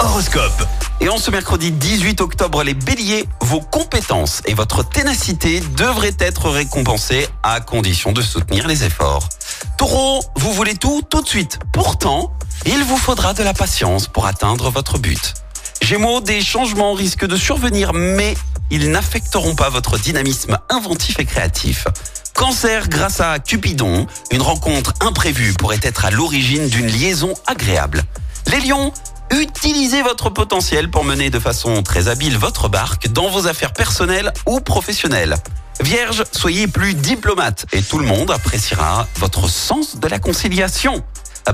Horoscope. Et en ce mercredi 18 octobre, les béliers, vos compétences et votre ténacité devraient être récompensées à condition de soutenir les efforts. Taureau, vous voulez tout tout de suite. Pourtant, il vous faudra de la patience pour atteindre votre but. Gémeaux, des changements risquent de survenir, mais ils n'affecteront pas votre dynamisme inventif et créatif. Cancer, grâce à Cupidon, une rencontre imprévue pourrait être à l'origine d'une liaison agréable. Les lions, utilisez votre potentiel pour mener de façon très habile votre barque dans vos affaires personnelles ou professionnelles. Vierge, soyez plus diplomate et tout le monde appréciera votre sens de la conciliation.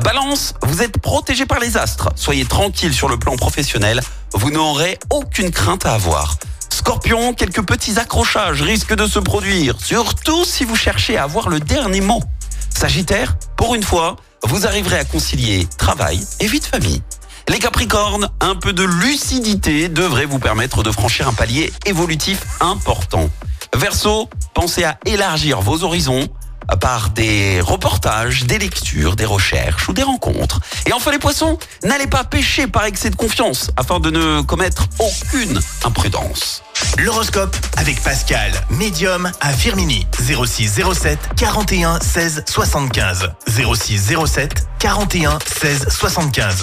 Balance, vous êtes protégé par les astres. Soyez tranquille sur le plan professionnel, vous n'aurez aucune crainte à avoir. Scorpion, quelques petits accrochages risquent de se produire, surtout si vous cherchez à avoir le dernier mot. Sagittaire, pour une fois, vous arriverez à concilier travail et vie de famille. Les Capricornes, un peu de lucidité devrait vous permettre de franchir un palier évolutif important. Verseau, pensez à élargir vos horizons par des reportages, des lectures, des recherches ou des rencontres. Et enfin les poissons, n'allez pas pêcher par excès de confiance afin de ne commettre aucune imprudence. L'horoscope avec Pascal, médium à Firmini. 06 07 41 16 75. 06 07 41 16 75.